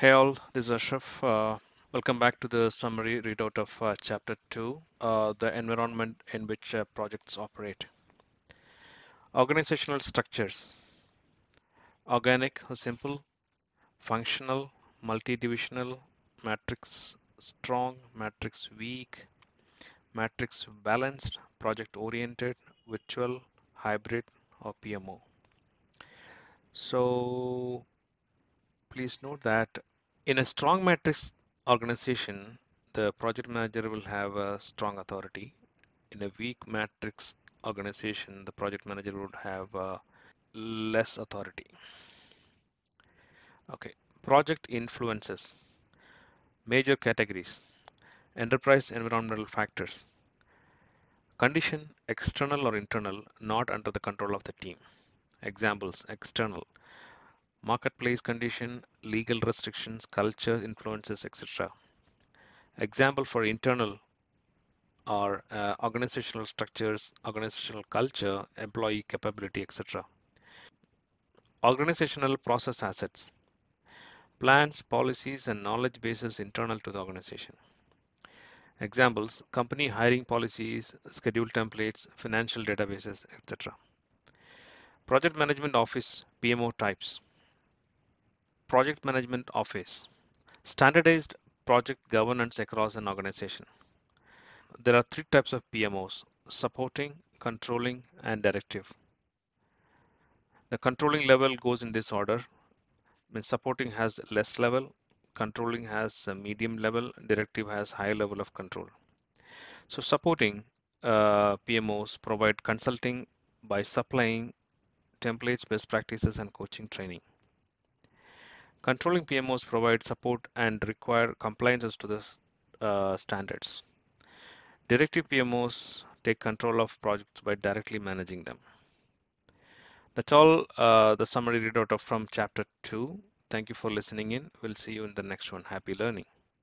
Hey all, this is Ashraf. Uh, welcome back to the summary readout of uh, Chapter 2, uh, the environment in which uh, projects operate. Organizational structures. Organic or simple, functional, multi-divisional, matrix strong, matrix weak, matrix balanced, project oriented, virtual, hybrid, or PMO. So please note that in a strong matrix organization, the project manager will have a strong authority. In a weak matrix organization, the project manager would have uh, less authority. Okay, project influences. Major categories. Enterprise environmental factors. Condition, external or internal, not under the control of the team. Examples, external. Marketplace condition, legal restrictions, culture influences, etc. Example for internal are uh, organizational structures, organizational culture, employee capability, etc. Organizational process assets, plans, policies, and knowledge bases internal to the organization. Examples, company hiring policies, schedule templates, financial databases, etc. Project Management Office PMO types. Project Management Office. Standardized project governance across an organization. There are three types of PMOs, supporting, controlling, and directive. The controlling level goes in this order. When supporting has less level, controlling has medium level, directive has high level of control. So supporting uh, PMOs provide consulting by supplying templates, best practices, and coaching training. Controlling PMOs provide support and require compliances to the uh, standards. Directive PMOs take control of projects by directly managing them. That's all uh, the summary readout of from chapter 2. Thank you for listening in. We'll see you in the next one. Happy learning.